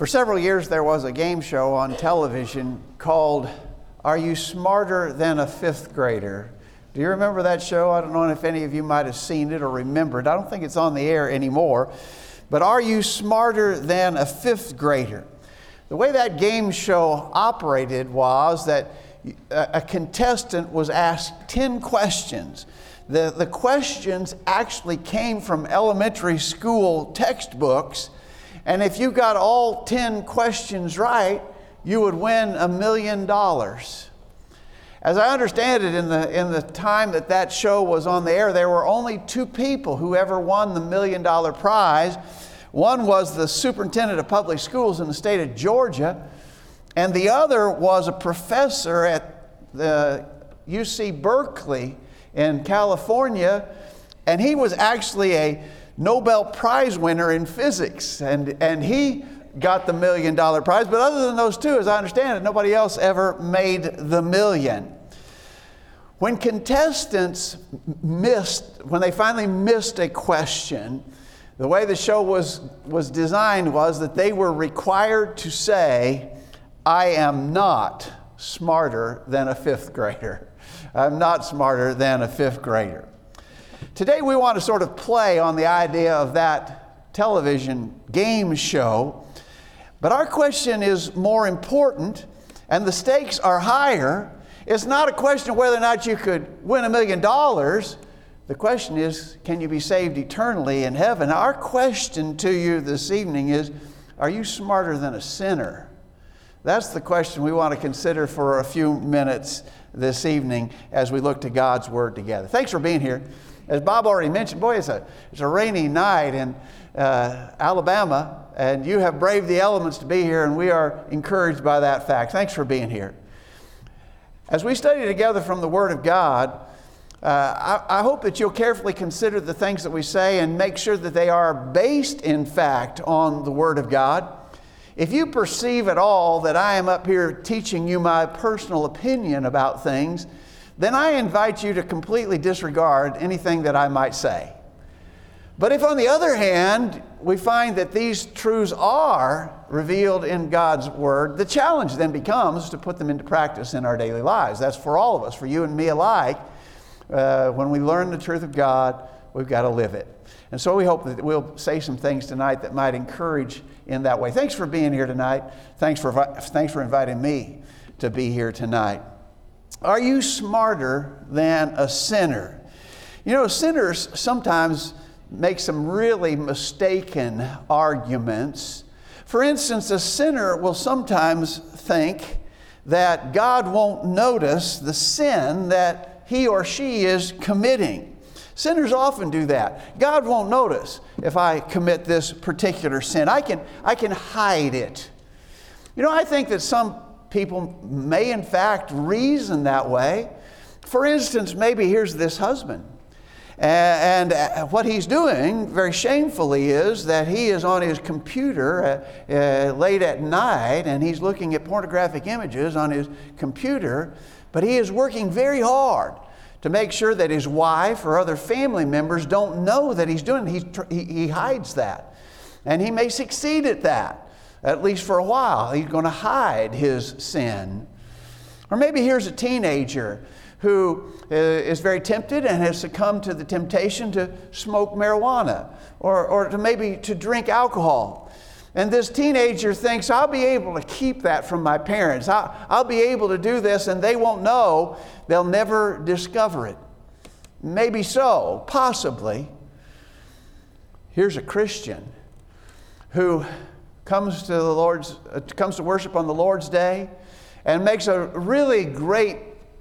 For several years, there was a game show on television called Are You Smarter Than a Fifth Grader? Do you remember that show? I don't know if any of you might have seen it or remembered. I don't think it's on the air anymore. But Are You Smarter Than a Fifth Grader? The way that game show operated was that uh, a contestant was asked 10 questions. The, the questions actually came from elementary school textbooks and if you got all 10 questions right, you would win a million dollars. As I understand it, in the, in the time that that show was on the air, there were only two people who ever won the million dollar prize. One was the superintendent of public schools in the state of Georgia, and the other was a professor at the UC Berkeley in California, and he was actually a Nobel Prize winner in physics, and, and he got the million dollar prize. But other than those two, as I understand it, nobody else ever made the million. When contestants missed, when they finally missed a question, the way the show was, was designed was that they were required to say, I am not smarter than a fifth grader. I'm not smarter than a fifth grader. Today, we want to sort of play on the idea of that television game show, but our question is more important and the stakes are higher. It's not a question of whether or not you could win a million dollars. The question is, can you be saved eternally in heaven? Our question to you this evening is, are you smarter than a sinner? That's the question we want to consider for a few minutes this evening as we look to God's Word together. Thanks for being here. As Bob already mentioned, boy, it's a, it's a rainy night in uh, Alabama, and you have braved the elements to be here, and we are encouraged by that fact. Thanks for being here. As we study together from the Word of God, uh, I, I, hope that you'll carefully consider the things that we say and make sure that they are based, in fact, on the Word of God. If you perceive at all that I am up here teaching you my personal opinion about things, then I invite you to completely disregard anything that I might say. But if, on the other hand, we find that these truths are revealed in God's Word, the challenge then becomes to put them into practice in our daily lives. That's for all of us, for you and me alike. Uh, when we learn the truth of God, we've got to live it. And so we hope that we'll say some things tonight that might encourage in that way. Thanks for being here tonight. Thanks for, thanks for inviting me to be here tonight. Are you smarter than a sinner? You know, sinners sometimes make some really mistaken arguments. For instance, a sinner will sometimes think that God won't notice the sin that he or she is committing. Sinners often do that. God won't notice if I commit this particular sin. I can, I can hide it. You know, I think that some people may, in fact, reason that way. For instance, maybe here's this husband. And uh, what he's doing, very shamefully, is that he is on his computer uh, uh, late at night and he's looking at pornographic images on his computer, but he is working very hard to make sure that his wife or other family members don't know that he's doing it. He, he hides that. And he may succeed at that at least for a while. He's going to hide his sin. Or maybe here's a teenager who uh, very tempted and has succumbed to the temptation to smoke marijuana or, or to maybe to drink alcohol. And this teenager thinks, I'll be able to keep that from my parents. I'll, I'll be able to do this and they won't know. They'll never discover it. Maybe so, possibly. Here's a Christian who comes to the Lord's uh, comes to worship on the Lord's day and makes a really great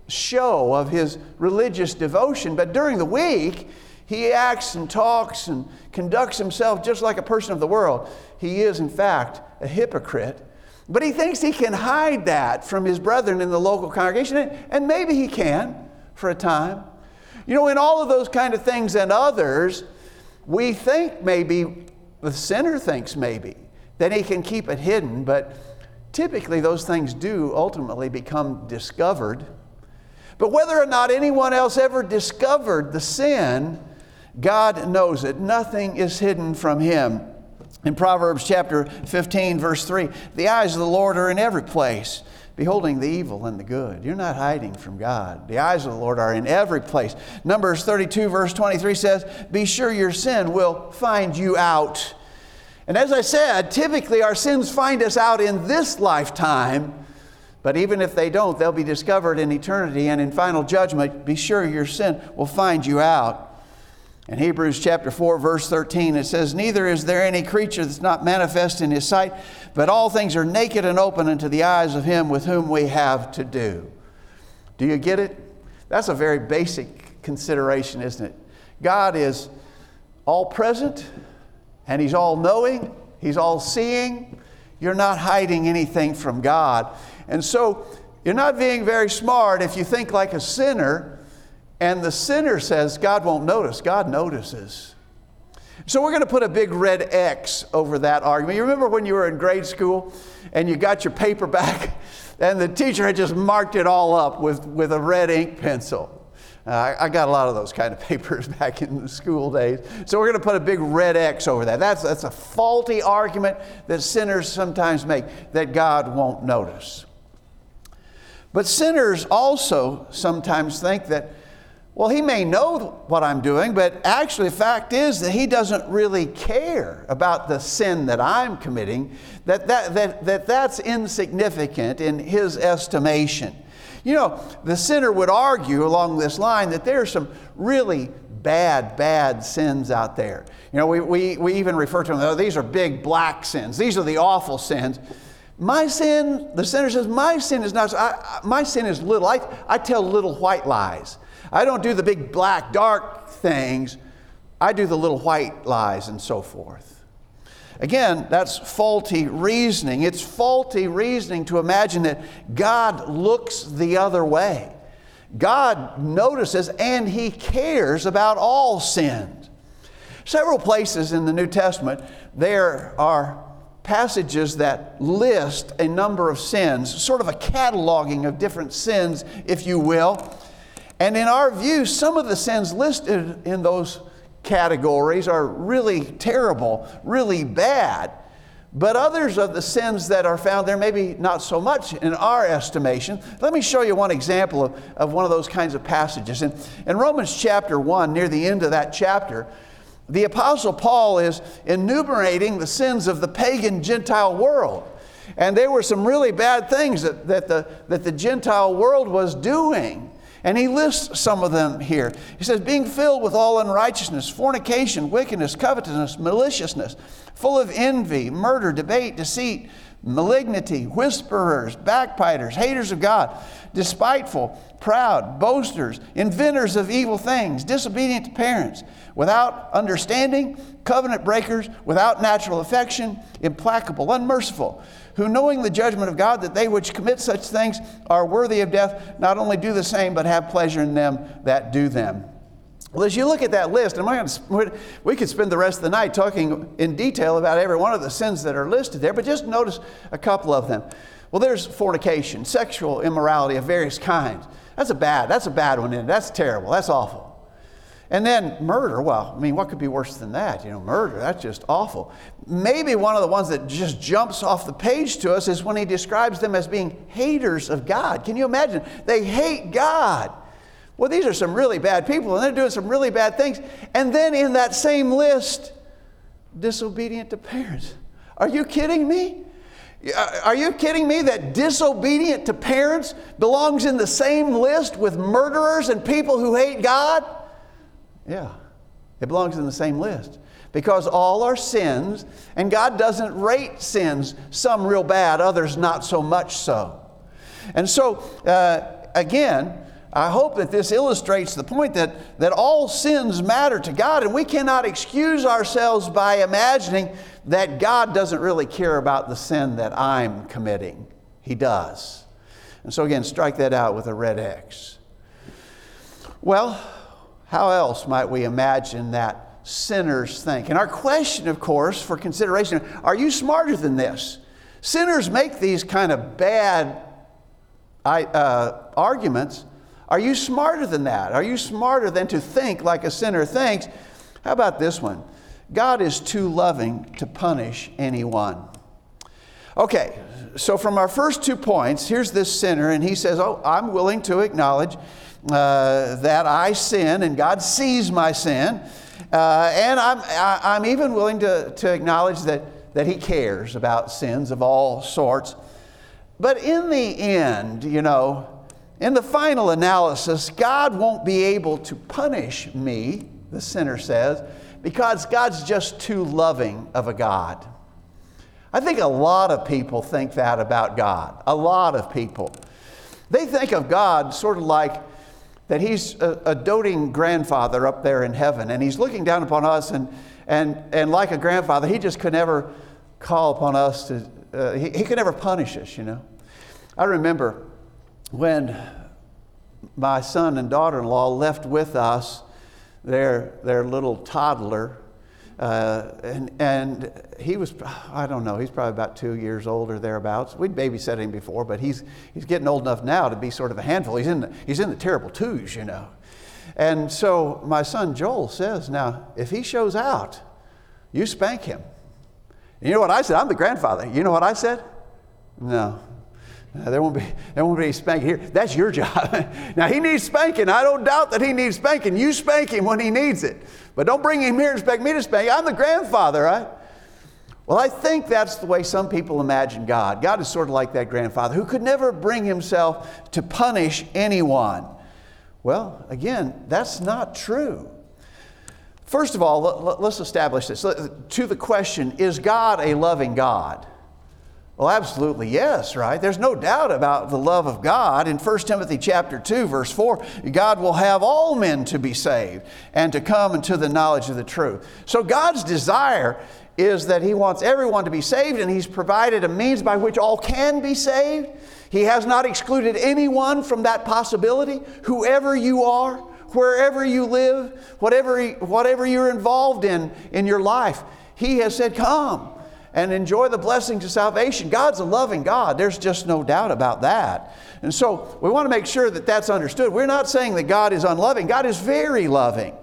show of his religious devotion, but during the week he acts and talks and conducts himself just like a person of the world. He is in fact a hypocrite. But he thinks he can hide that from his brethren in the local congregation, and maybe he can for a time. You know, in all of those kind of things and others, we think maybe, the sinner thinks maybe, then he can keep it hidden, but typically those things do ultimately become discovered. But whether or not anyone else ever discovered the sin, God knows it. Nothing is hidden from him. In Proverbs chapter 15, verse 3, the eyes of the Lord are in every place, beholding the evil and the good. You're not hiding from God. The eyes of the Lord are in every place. Numbers 32, verse 23 says, Be sure your sin will find you out. And as I said, typically our sins find us out in this lifetime, but even if they don't, they'll be discovered in eternity and in final judgment. Be sure your sin will find you out. In Hebrews chapter 4, verse 13, it says, Neither is there any creature that's not manifest in his sight, but all things are naked and open unto the eyes of him with whom we have to do. Do you get it? That's a very basic consideration, isn't it? God is all present and he's all knowing, he's all seeing. You're not hiding anything from God. And so you're not being very smart if you think like a sinner and the sinner says, God won't notice. God notices. So we're going to put a big red X over that argument. You remember when you were in grade school and you got your paper back and the teacher had just marked it all up with, with a red ink pencil? Uh, I got a lot of those kind of papers back in the school days. So we're going to put a big red X over that. That's, that's a faulty argument that sinners sometimes make that God won't notice. But sinners also sometimes think that well, he may know what I'm doing, but actually, the fact is that he doesn't really care about the sin that I'm committing, that, that, that, that that's insignificant in his estimation. You know, the sinner would argue along this line that there are some really bad, bad sins out there. You know, we, we, we even refer to them, oh, these are big black sins, these are the awful sins. My sin, the sinner says, my sin is not, I, my sin is little. I, I tell little white lies. I don't do the big black, dark things. I do the little white lies and so forth. Again, that's faulty reasoning. It's faulty reasoning to imagine that God looks the other way. God notices and He cares about all sins. Several places in the New Testament, there are passages that list a number of sins, sort of a cataloging of different sins, if you will. And in our view, some of the sins listed in those categories are really terrible, really bad. But others of the sins that are found there, maybe not so much in our estimation. Let me show you one example of, of one of those kinds of passages. In, in Romans chapter 1, near the end of that chapter, the Apostle Paul is enumerating the sins of the pagan Gentile world. And there were some really bad things that, that, the, that the Gentile world was doing. And he lists some of them here. He says, being filled with all unrighteousness, fornication, wickedness, covetousness, maliciousness, full of envy, murder, debate, deceit, malignity, whisperers, backbiters, haters of God, despiteful, proud, boasters, inventors of evil things, disobedient to parents, without understanding, covenant breakers, without natural affection, implacable, unmerciful who knowing the judgment of God that they which commit such things are worthy of death, not only do the same, but have pleasure in them that do them. Well, as you look at that list, and to, we could spend the rest of the night talking in detail about every one of the sins that are listed there, but just notice a couple of them. Well, there's fornication, sexual immorality of various kinds. That's a bad, that's a bad one, and that's terrible, that's awful. And then murder, well, I mean, what could be worse than that? You know, murder, that's just awful. Maybe one of the ones that just jumps off the page to us is when he describes them as being haters of God. Can you imagine? They hate God. Well, these are some really bad people, and they're doing some really bad things. And then in that same list, disobedient to parents. Are you kidding me? Are you kidding me that disobedient to parents belongs in the same list with murderers and people who hate God? Yeah, it belongs in the same list. Because all are sins, and God doesn't rate sins, some real bad, others not so much so. And so, uh, again, I hope that this illustrates the point that, that all sins matter to God, and we cannot excuse ourselves by imagining that God doesn't really care about the sin that I'm committing. He does. And so, again, strike that out with a red X. Well, how else might we imagine that sinners think? And our question, of course, for consideration are you smarter than this? Sinners make these kind of bad uh, arguments. Are you smarter than that? Are you smarter than to think like a sinner thinks? How about this one? God is too loving to punish anyone. Okay, so from our first two points, here's this sinner, and he says, Oh, I'm willing to acknowledge uh, that I sin, and God sees my sin. Uh, and I'm, I, I'm even willing to, to acknowledge that, that He cares about sins of all sorts. But in the end, you know, in the final analysis, God won't be able to punish me, the sinner says, because God's just too loving of a God. I think a lot of people think that about God. A lot of people. They think of God sort of like that He's a, a doting grandfather up there in heaven, and He's looking down upon us, and, and, and like a grandfather, He just could never call upon us to, uh, he, he could never punish us, you know. I remember when my son and daughter in law left with us their, their little toddler uh, and, and he was, I don't know, he's probably about two years old or thereabouts. We'd babysat him before, but he's, he's getting old enough now to be sort of a handful. He's in the, he's in the terrible twos, you know. And so my son Joel says, Now, if he shows out, you spank him. And you know what I said? I'm the grandfather. You know what I said? No, uh, there won't be there won't be any spanking here. That's your job. now he needs spanking. I don't doubt that he needs spanking. You spank him when he needs it, but don't bring him here and expect me to spank. I'm the grandfather, right? Well, I think that's the way some people imagine God. God is sort of like that grandfather who could never bring himself to punish anyone. Well, again, that's not true. First of all, let's establish this. To the question, is God a loving God? Well, absolutely yes, right? There's no doubt about the love of God. In 1 Timothy chapter 2, verse 4, God will have all men to be saved and to come into the knowledge of the truth. So God's desire is that He wants everyone to be saved, and He's provided a means by which all can be saved. He has not excluded anyone from that possibility. Whoever you are, wherever you live, whatever, whatever you're involved in in your life, He has said, Come and enjoy the blessings of salvation. God's a loving God. There's just no doubt about that. And so we want to make sure that that's understood. We're not saying that God is unloving. God is very loving.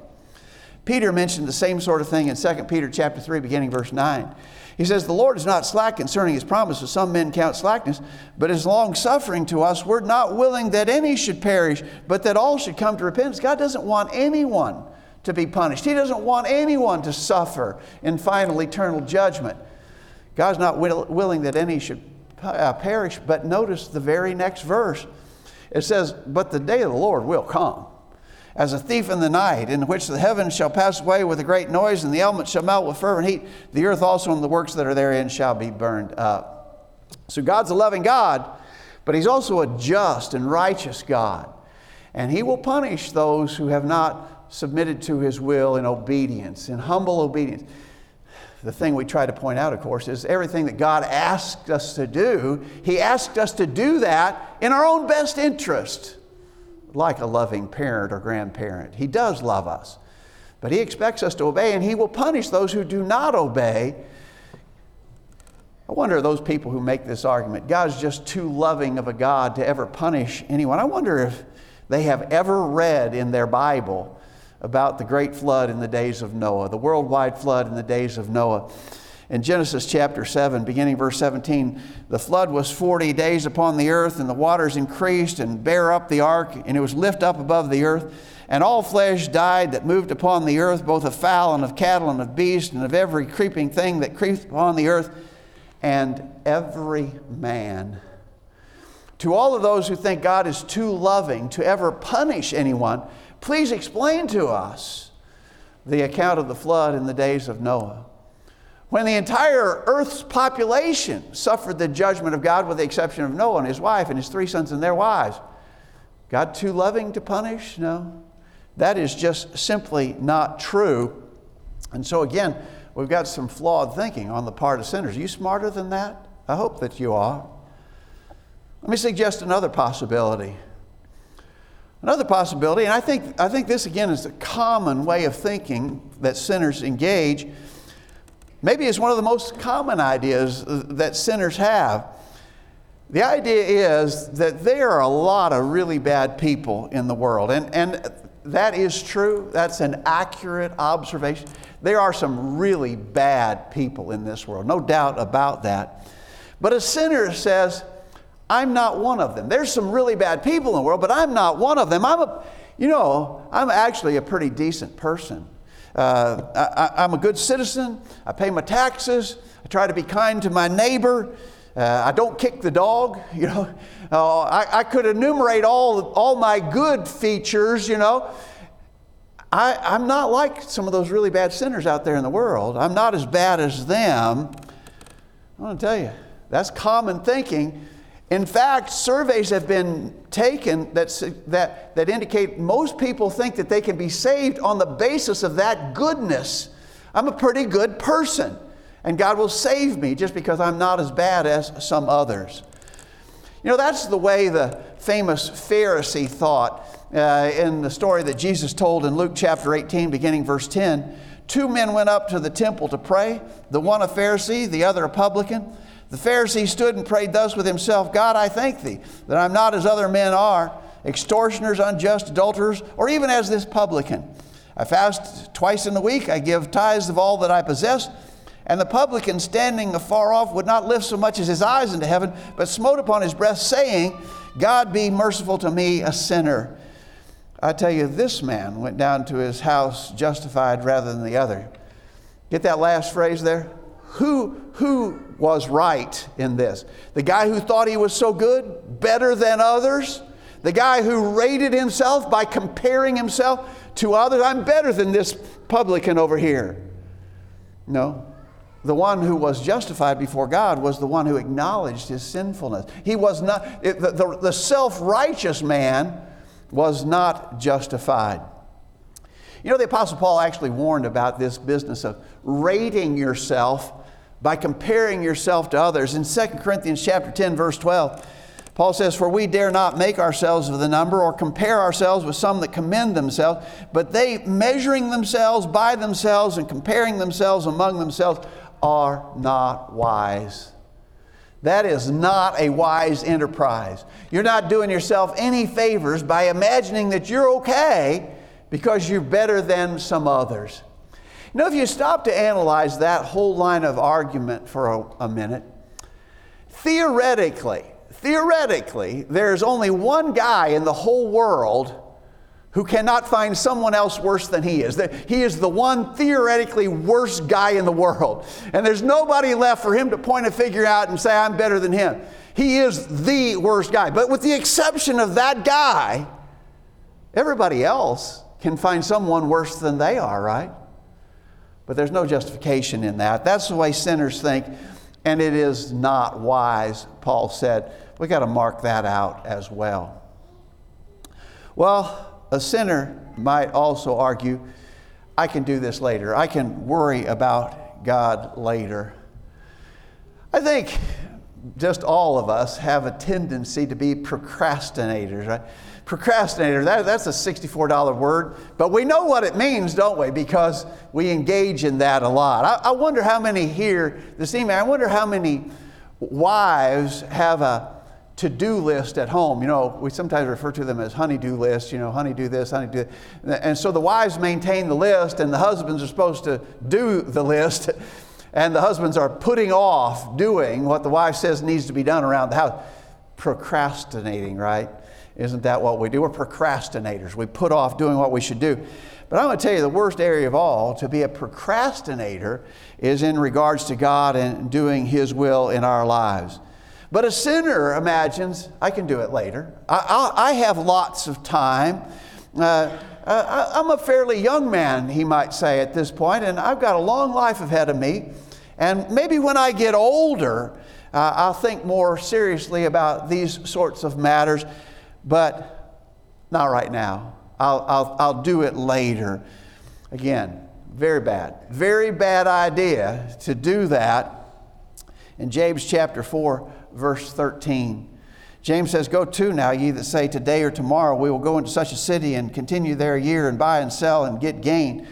Peter mentioned the same sort of thing in 2 Peter chapter 3 beginning verse 9. He says, The Lord is not slack concerning his promises. Some men count slackness, but is long suffering to us. We're not willing that any should perish, but that all should come to repentance. God doesn't want anyone to be punished. He doesn't want anyone to suffer in final eternal judgment. God's not will, willing that any should uh, perish, but notice the very next verse. It says, But the day of the Lord will come as a thief in the night, in which the heavens shall pass away with a great noise, and the elements shall melt with fervent heat. The earth also and the works that are therein shall be burned up. So God's a loving God, but He's also a just and righteous God. And He will punish those who have not submitted to His will in obedience, in humble obedience the thing we try to point out, of course, is everything that God asked us to do, He asked us to do that in our own best interest, like a loving parent or grandparent. He does love us, but He expects us to obey, and He will punish those who do not obey. I wonder those people who make this argument, God's just too loving of a God to ever punish anyone. I wonder if they have ever read in their Bible about the great flood in the days of Noah, the worldwide flood in the days of Noah. In Genesis chapter 7, beginning verse 17, the flood was 40 days upon the earth, and the waters increased and bare up the ark, and it was lift up above the earth. And all flesh died that moved upon the earth, both of fowl and of cattle and of beast and of every creeping thing that creeps upon the earth, and every man. To all of those who think God is too loving to ever punish anyone, Please explain to us the account of the flood in the days of Noah. When the entire earth's population suffered the judgment of God, with the exception of Noah and his wife and his three sons and their wives. God too loving to punish? No. That is just simply not true. And so, again, we've got some flawed thinking on the part of sinners. Are you smarter than that? I hope that you are. Let me suggest another possibility. Another possibility, and I think, I think this again is a common way of thinking that sinners engage, maybe it's one of the most common ideas that sinners have. The idea is that there are a lot of really bad people in the world, and, and that is true. That's an accurate observation. There are some really bad people in this world, no doubt about that. But a sinner says, I'm not one of them. There's some really bad people in the world, but I'm not one of them. I'm a, you know, I'm actually a pretty decent person. Uh, I, am a good citizen. I pay my taxes. I try to be kind to my neighbor. Uh, I don't kick the dog. You know, uh, I, I could enumerate all, all my good features, you know. I, I'm not like some of those really bad sinners out there in the world. I'm not as bad as them. I want to tell you, that's common thinking. In fact, surveys have been taken that, that, that indicate most people think that they can be saved on the basis of that goodness. I'm a pretty good person, and God will save me just because I'm not as bad as some others. You know, that's the way the famous Pharisee thought uh, in the story that Jesus told in Luke chapter 18, beginning verse 10. Two men went up to the temple to pray, the one a Pharisee, the other a publican. The Pharisee stood and prayed thus with himself God, I thank thee that I'm not as other men are, extortioners, unjust, adulterers, or even as this publican. I fast twice in the week, I give tithes of all that I possess. And the publican, standing afar off, would not lift so much as his eyes into heaven, but smote upon his breast, saying, God be merciful to me, a sinner. I tell you, this man went down to his house justified rather than the other. Get that last phrase there? Who, who was right in this? The guy who thought he was so good, better than others? The guy who rated himself by comparing himself to others? I'm better than this publican over here. No. The one who was justified before God was the one who acknowledged his sinfulness. He was not, the, the, the self righteous man was not justified. You know, the Apostle Paul actually warned about this business of rating yourself by comparing yourself to others. In 2 Corinthians chapter 10, verse 12, Paul says, For we dare not make ourselves of the number or compare ourselves with some that commend themselves, but they, measuring themselves by themselves and comparing themselves among themselves, are not wise. That is not a wise enterprise. You're not doing yourself any favors by imagining that you're okay because you're better than some others. Know, if you stop to analyze that whole line of argument for a, a minute, theoretically, theoretically, there's only one guy in the whole world who cannot find someone else worse than he is. He is the one theoretically worst guy in the world. And there's nobody left for him to point a figure out and say, I'm better than him. He is the worst guy. But with the exception of that guy, everybody else can find someone worse than they are, right? But there's no justification in that. That's the way sinners think, and it is not wise, Paul said. We've got to mark that out as well. Well, a sinner might also argue, I can do this later. I can worry about God later. I think just all of us have a tendency to be procrastinators, right? Procrastinator, that, that's a $64 word, but we know what it means, don't we? Because we engage in that a lot. I, I wonder how many here this evening, I wonder how many wives have a to do list at home. You know, we sometimes refer to them as honeydew lists, you know, honeydew this, honeydew that. And so the wives maintain the list, and the husbands are supposed to do the list. And the husbands are putting off doing what the wife says needs to be done around the house. Procrastinating, right? Isn't that what we do? We're procrastinators. We put off doing what we should do. But I'm going to tell you the worst area of all to be a procrastinator is in regards to God and doing His will in our lives. But a sinner imagines, I can do it later. I, I, I have lots of time. Uh, I, I'm a fairly young man, he might say, at this point, and I've got a long life ahead of me. And maybe when I get older, uh, I'll think more seriously about these sorts of matters, but not right now. I'll, I'll, I'll do it later. Again, very bad. Very bad idea to do that. In James chapter 4, verse 13. James says, Go to now, ye that say, Today or tomorrow we will go into such a city and continue there a year and buy and sell and get gain.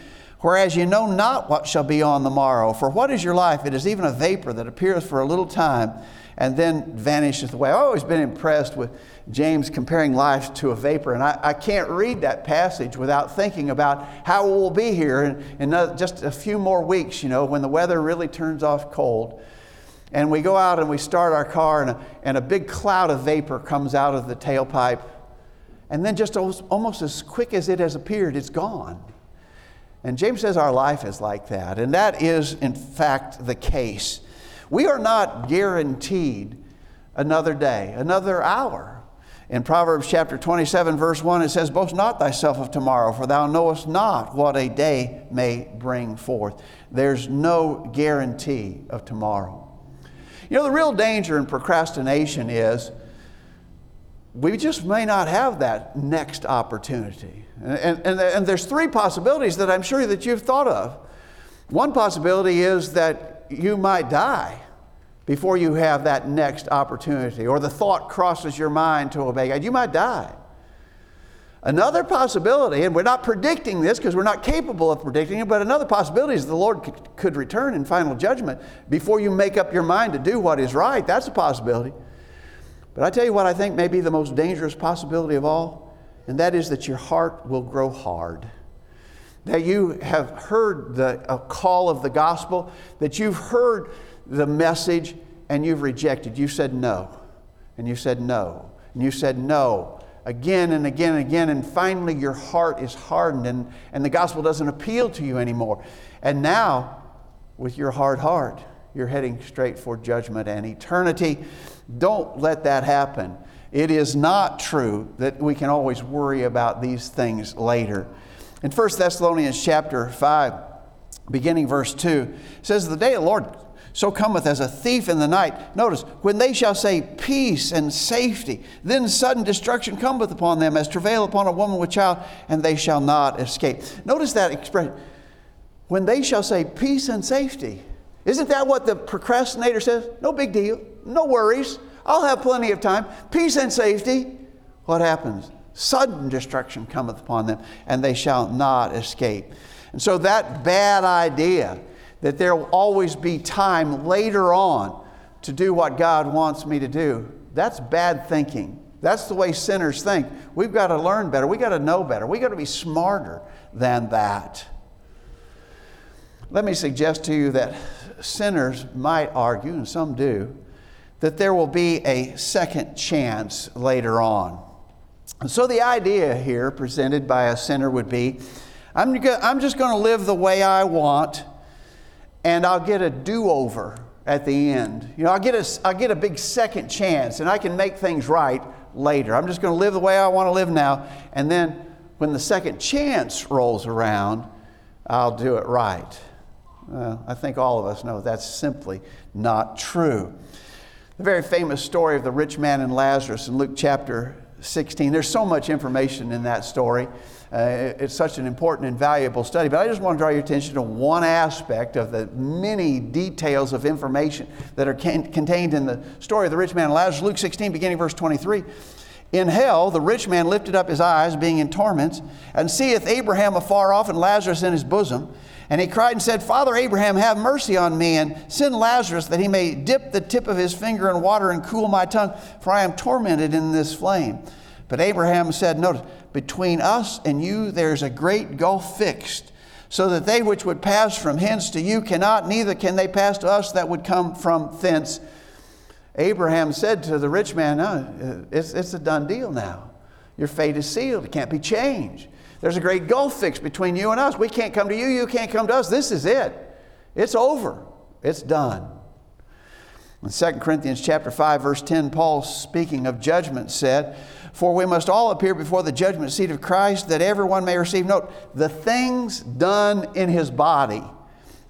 Whereas you know not what shall be on the morrow. For what is your life? It is even a vapor that appeareth for a little time and then vanisheth away. I've always been impressed with James comparing life to a vapor, and I, I can't read that passage without thinking about how we'll be here in, in just a few more weeks, you know, when the weather really turns off cold. And we go out and we start our car, and a, and a big cloud of vapor comes out of the tailpipe. And then, just almost as quick as it has appeared, it's gone. And James says our life is like that. And that is, in fact, the case. We are not guaranteed another day, another hour. In Proverbs chapter 27, verse 1, it says, Boast not thyself of tomorrow, for thou knowest not what a day may bring forth. There's no guarantee of tomorrow. You know, the real danger in procrastination is we just may not have that next opportunity. And, and, and there's three possibilities that I'm sure that you've thought of. One possibility is that you might die before you have that next opportunity, or the thought crosses your mind to obey God. You might die. Another possibility, and we're not predicting this because we're not capable of predicting it, but another possibility is the Lord could return in final judgment before you make up your mind to do what is right. That's a possibility. But I tell you what I think may be the most dangerous possibility of all, and that is that your heart will grow hard. That you have heard the call of the gospel, that you've heard the message and you've rejected. You said no, and you said no, and you said no again and again and again, and finally your heart is hardened and, and the gospel doesn't appeal to you anymore. And now, with your hard heart, you're heading straight for judgment and eternity. Don't let that happen. It is not true that we can always worry about these things later. In 1 Thessalonians chapter 5, beginning verse 2, says, The day of the Lord so cometh as a thief in the night. Notice, when they shall say peace and safety, then sudden destruction cometh upon them as travail upon a woman with child, and they shall not escape. Notice that expression. When they shall say peace and safety. Isn't that what the procrastinator says? No big deal. No worries. I'll have plenty of time. Peace and safety. What happens? Sudden destruction cometh upon them, and they shall not escape. And so that bad idea that there will always be time later on to do what God wants me to do. That's bad thinking. That's the way sinners think. We've got to learn better. We've got to know better. We've got to be smarter than that. Let me suggest to you that sinners might argue, and some do, that there will be a second chance later on. And so the idea here presented by a sinner would be I'm, I'm just going to live the way I want and I'll get a do over at the end. You know, I'll get, a, I'll get a big second chance and I can make things right later. I'm just going to live the way I want to live now. And then when the second chance rolls around, I'll do it right. Well, I think all of us know that's simply not true. The very famous story of the rich man and Lazarus in Luke chapter 16, there's so much information in that story. Uh, it's such an important and valuable study. But I just want to draw your attention to one aspect of the many details of information that are can- contained in the story of the rich man and Lazarus. Luke 16, beginning verse 23. In hell, the rich man lifted up his eyes, being in torments, and seeth Abraham afar off and Lazarus in his bosom. And he cried and said, Father Abraham, have mercy on me, and send Lazarus that he may dip the tip of his finger in water and cool my tongue, for I am tormented in this flame. But Abraham said, Notice, between us and you there's a great gulf fixed, so that they which would pass from hence to you cannot, neither can they pass to us that would come from thence. Abraham said to the rich man, No, it's, it's a done deal now. Your fate is sealed, it can't be changed. There's a great gulf fixed between you and us. We can't come to you, you can't come to us. This is it. It's over. It's done. In 2 Corinthians chapter 5 verse 10 Paul speaking of judgment said, "For we must all appear before the judgment seat of Christ that everyone may receive note the things done in his body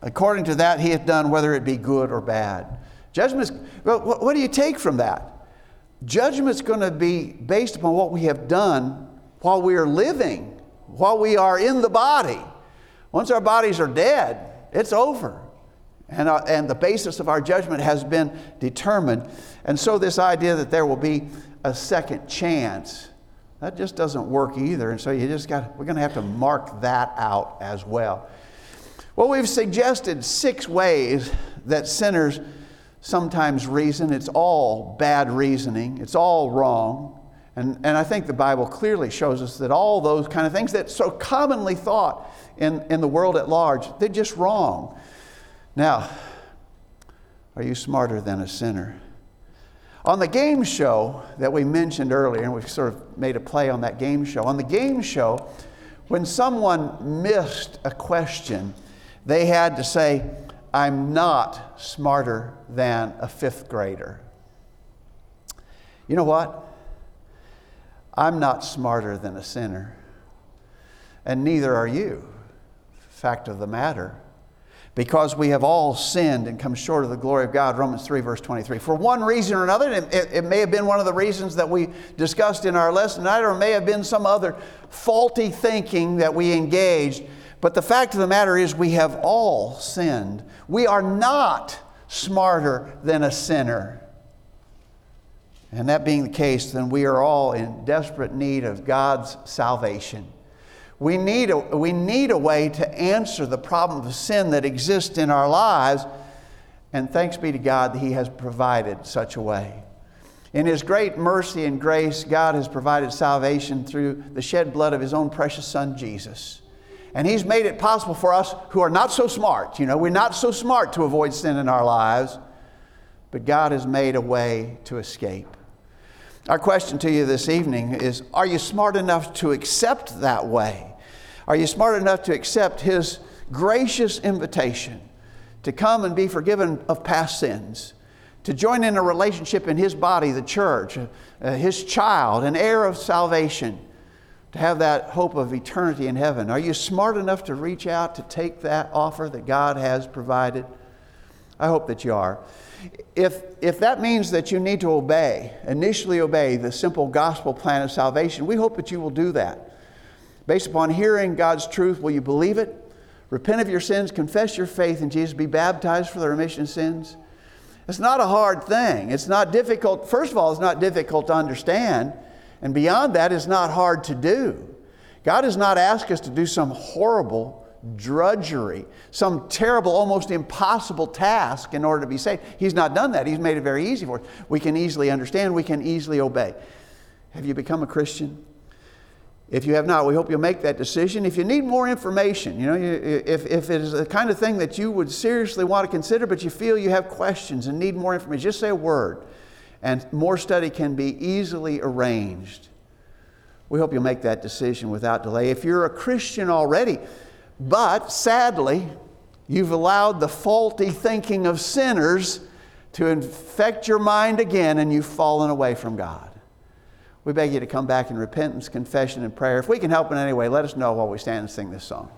according to that he hath done whether it be good or bad." Judgment what do you take from that? Judgment's going to be based upon what we have done while we are living, while we are in the body. Once our bodies are dead, it's over. And, uh, and the basis of our judgment has been determined. And so, this idea that there will be a second chance, that just doesn't work either. And so, you just got, we're going to have to mark that out as well. Well, we've suggested six ways that sinners sometimes reason. It's all bad reasoning, it's all wrong. And, and I think the Bible clearly shows us that all those kind of things that so commonly thought in, in the world at large, they're just wrong. Now, are you smarter than a sinner? On the game show that we mentioned earlier, and we've sort of made a play on that game show, on the game show, when someone missed a question, they had to say, I'm not smarter than a fifth grader. You know what? I'm not smarter than a sinner, and neither are you. Fact of the matter because we have all sinned and come short of the glory of God. Romans 3, verse 23. For one reason or another, it, it, may have been one of the reasons that we discussed in our lesson tonight, or it may have been some other faulty thinking that we engaged. But the fact of the matter is, we have all sinned. We are not smarter than a sinner. And that being the case, then we are all in desperate need of God's salvation. We need, a, we need a way to answer the problem of sin that exists in our lives, and thanks be to God that He has provided such a way. In His great mercy and grace, God has provided salvation through the shed blood of His own precious Son, Jesus. And He's made it possible for us who are not so smart. You know, we're not so smart to avoid sin in our lives, but God has made a way to escape. Our question to you this evening is Are you smart enough to accept that way? Are you smart enough to accept His gracious invitation to come and be forgiven of past sins? To join in a relationship in His body, the church, uh, His child, an heir of salvation, to have that hope of eternity in heaven? Are you smart enough to reach out to take that offer that God has provided? I hope that you are. If, if that means that you need to obey, initially obey the simple gospel plan of salvation, we hope that you will do that. Based upon hearing God's truth, will you believe it? Repent of your sins, confess your faith in Jesus, be baptized for the remission of sins. It's not a hard thing. It's not difficult. First of all, it's not difficult to understand. And beyond that, it's not hard to do. God has not asked us to do some horrible drudgery, some terrible, almost impossible task in order to be saved. He's not done that. He's made it very easy for us. We can easily understand, we can easily obey. Have you become a Christian? If you have not, we hope you'll make that decision. If you need more information, you know, if, if it is the kind of thing that you would seriously want to consider, but you feel you have questions and need more information, just say a word, and more study can be easily arranged. We hope you'll make that decision without delay. If you're a Christian already, but sadly, you've allowed the faulty thinking of sinners to infect your mind again and you've fallen away from God. We beg you to come back in repentance, confession, and prayer. If we can help in any way, let us know while we stand and sing this song.